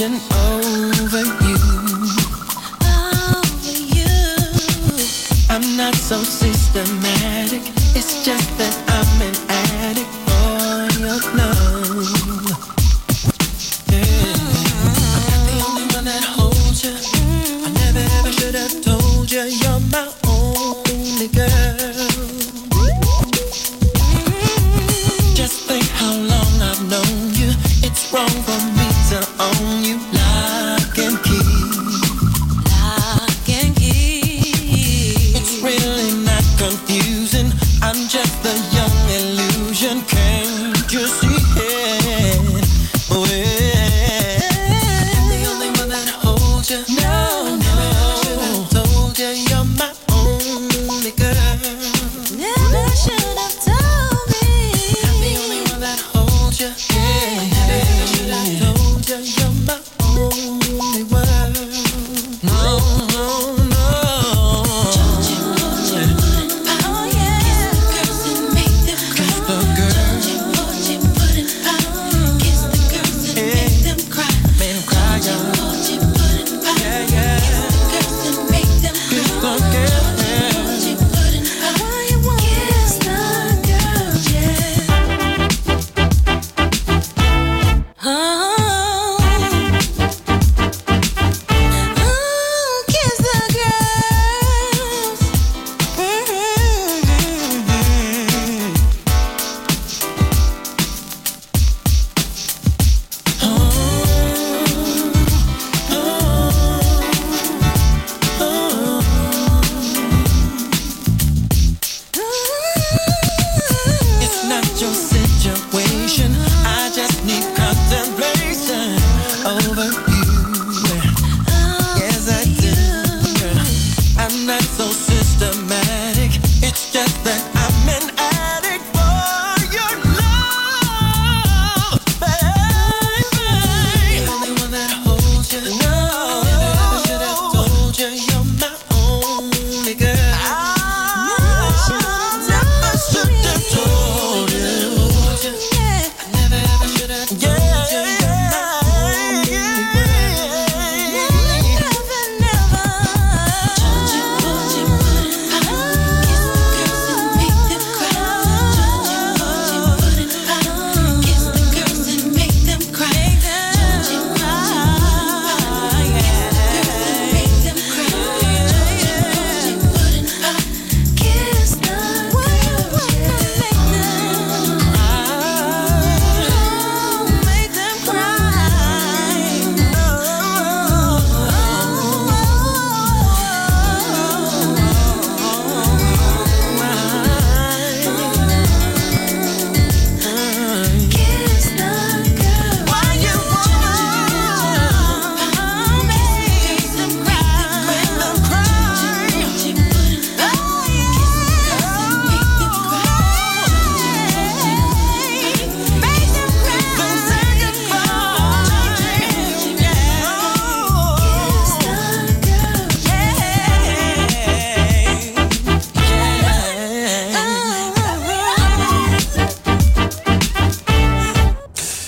ocean. Oh.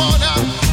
corner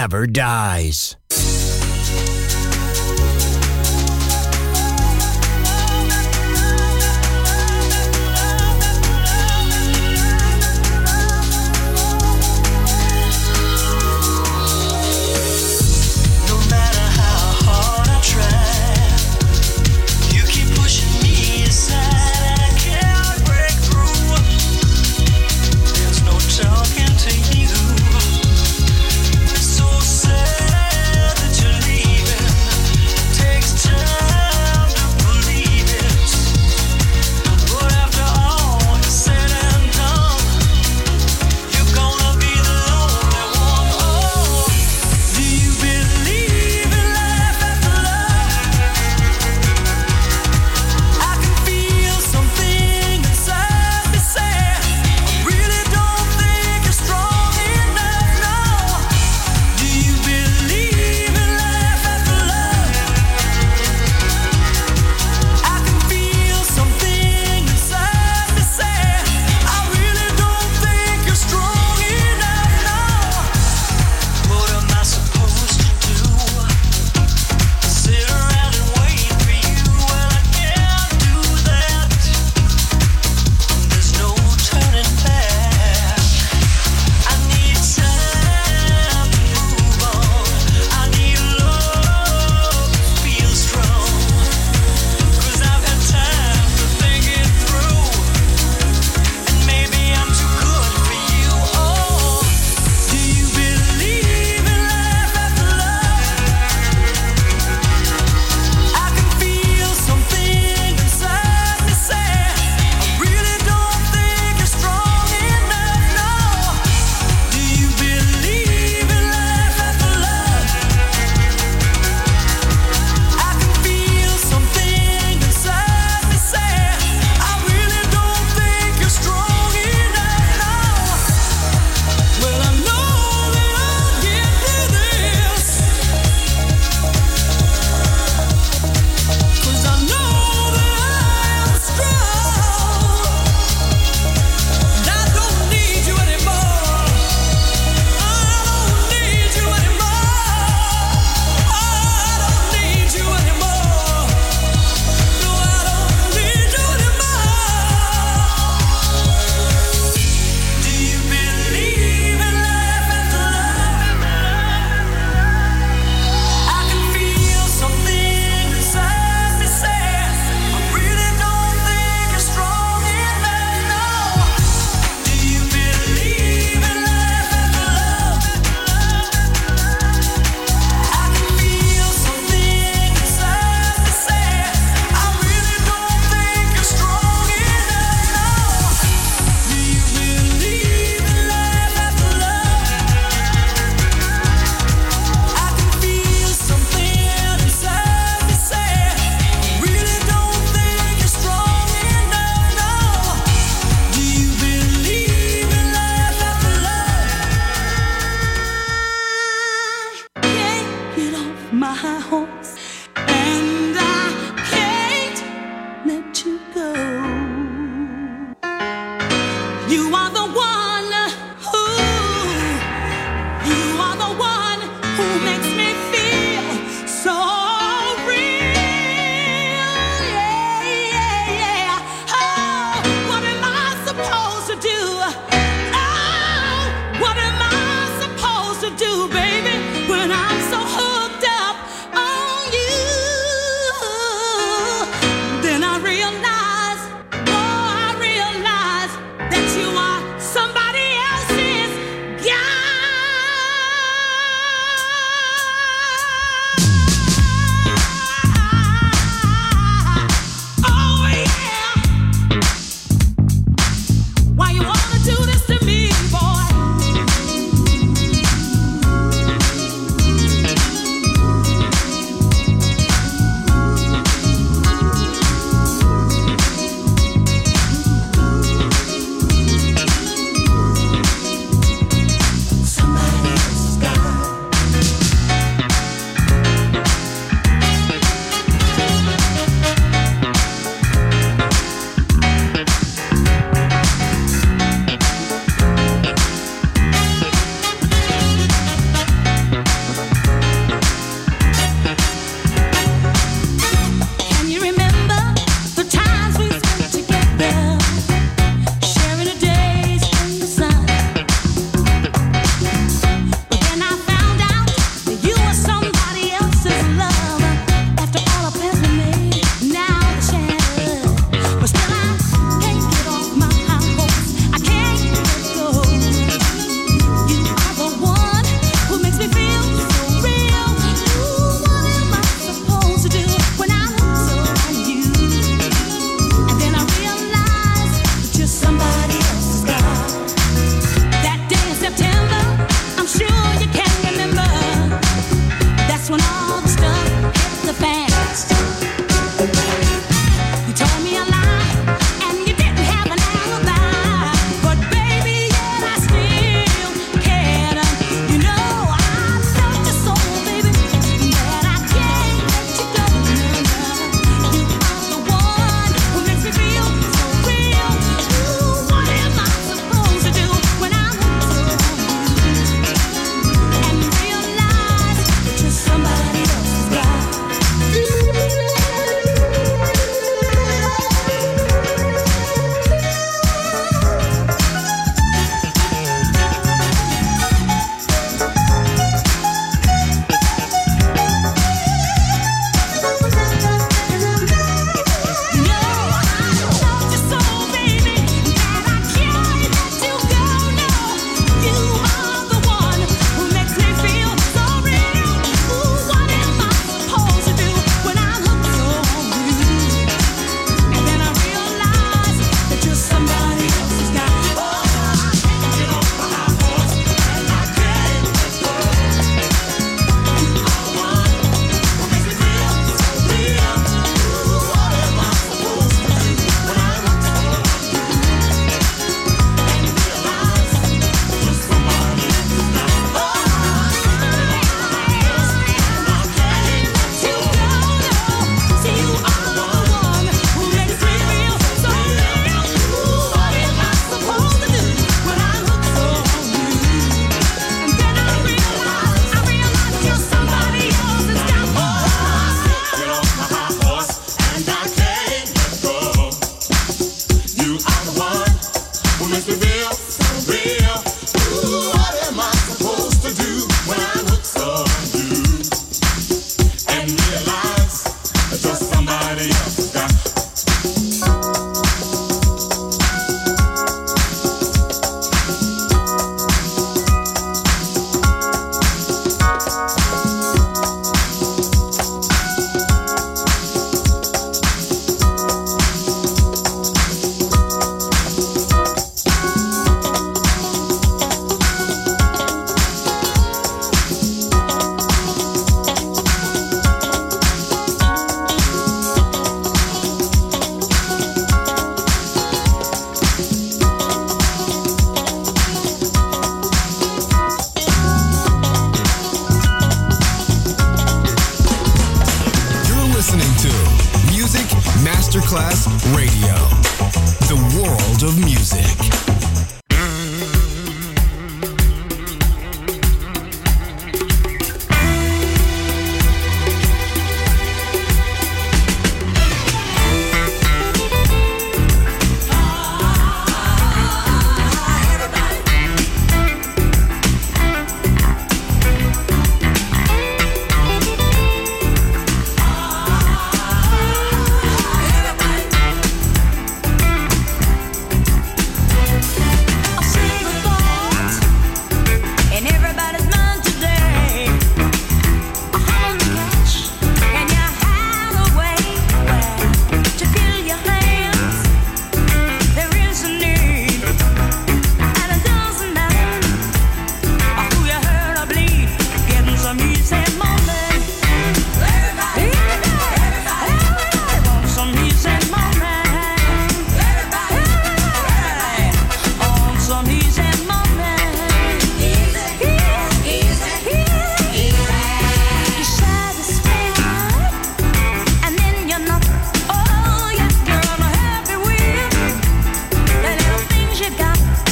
never dies.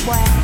square.